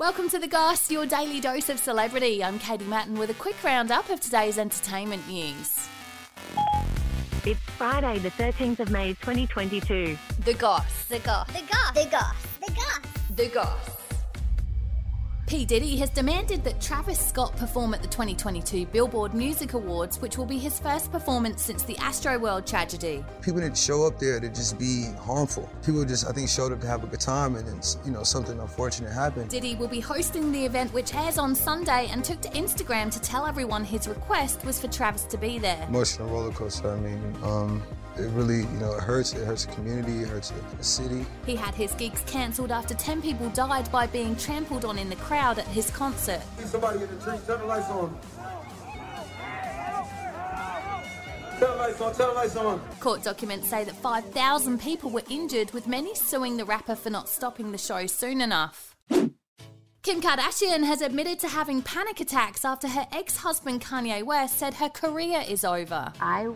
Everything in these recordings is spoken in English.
Welcome to The Goss, your daily dose of celebrity. I'm Katie Mattin with a quick roundup of today's entertainment news. It's Friday, the 13th of May, 2022. The Goss. The Goss. The Goss. The Goss. The Goss. The Goss. P. Diddy has demanded that Travis Scott perform at the 2022 Billboard Music Awards, which will be his first performance since the Astroworld tragedy. People didn't show up there to just be harmful. People just, I think, showed up to have a good time, and then, you know, something unfortunate happened. Diddy will be hosting the event, which airs on Sunday, and took to Instagram to tell everyone his request was for Travis to be there. Emotional roller coaster. I mean, um, it really, you know, it hurts. It hurts the community. It hurts the city. He had his gigs cancelled after 10 people died by being trampled on in the crowd at his concert. Somebody in the tree, turn the lights on. Turn the lights on, turn the lights on. Court documents say that 5,000 people were injured, with many suing the rapper for not stopping the show soon enough. Kim Kardashian has admitted to having panic attacks after her ex husband Kanye West said her career is over. I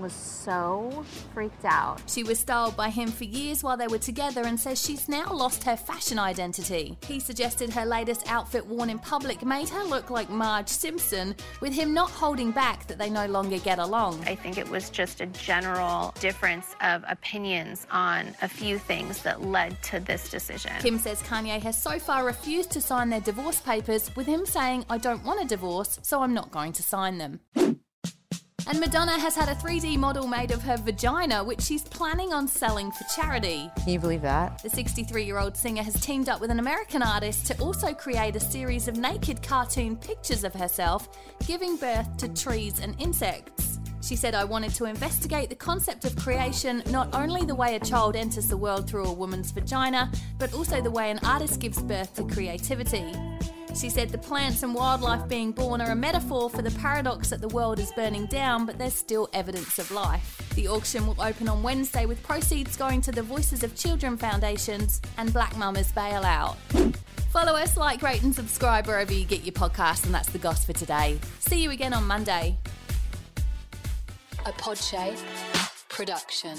was so freaked out. She was styled by him for years while they were together and says she's now lost her fashion identity. He suggested her latest outfit worn in public made her look like Marge Simpson, with him not holding back that they no longer get along. I think it was just a general difference of opinions on a few things that led to this decision. Kim says Kanye has so far refused to sign their divorce papers, with him saying, I don't want a divorce, so I'm not going to sign them. And Madonna has had a 3D model made of her vagina, which she's planning on selling for charity. Can you believe that? The 63 year old singer has teamed up with an American artist to also create a series of naked cartoon pictures of herself giving birth to trees and insects. She said, I wanted to investigate the concept of creation, not only the way a child enters the world through a woman's vagina, but also the way an artist gives birth to creativity. She said the plants and wildlife being born are a metaphor for the paradox that the world is burning down, but there's still evidence of life. The auction will open on Wednesday with proceeds going to the Voices of Children Foundations and Black Mamas Bailout. Follow us, like, rate, and subscribe wherever you get your podcasts, and that's the goss for today. See you again on Monday. A Podshape production.